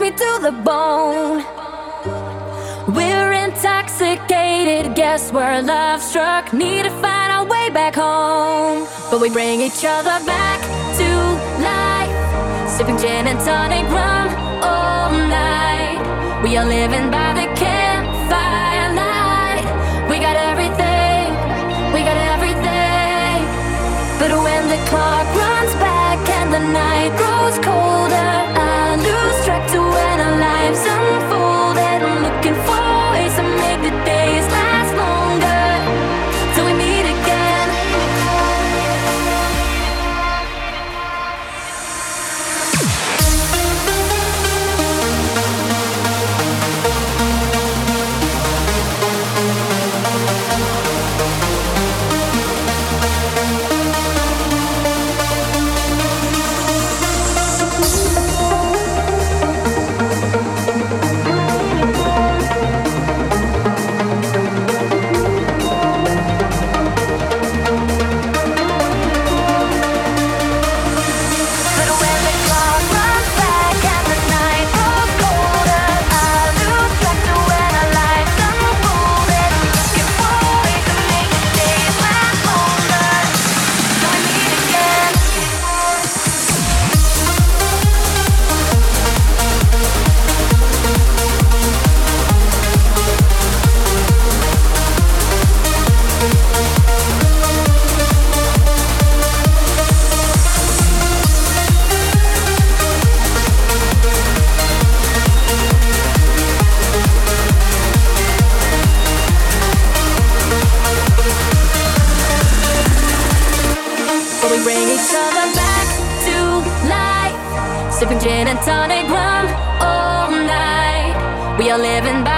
me to the bone. We're intoxicated, guess we're love struck. Need to find our way back home. But we bring each other back to life. Sipping gin and tonic rum all night. We are living by the campfire light. We got everything, we got everything. But when the clock runs back and the night grows colder, I lose track to lives unfold and I'm looking for Are living by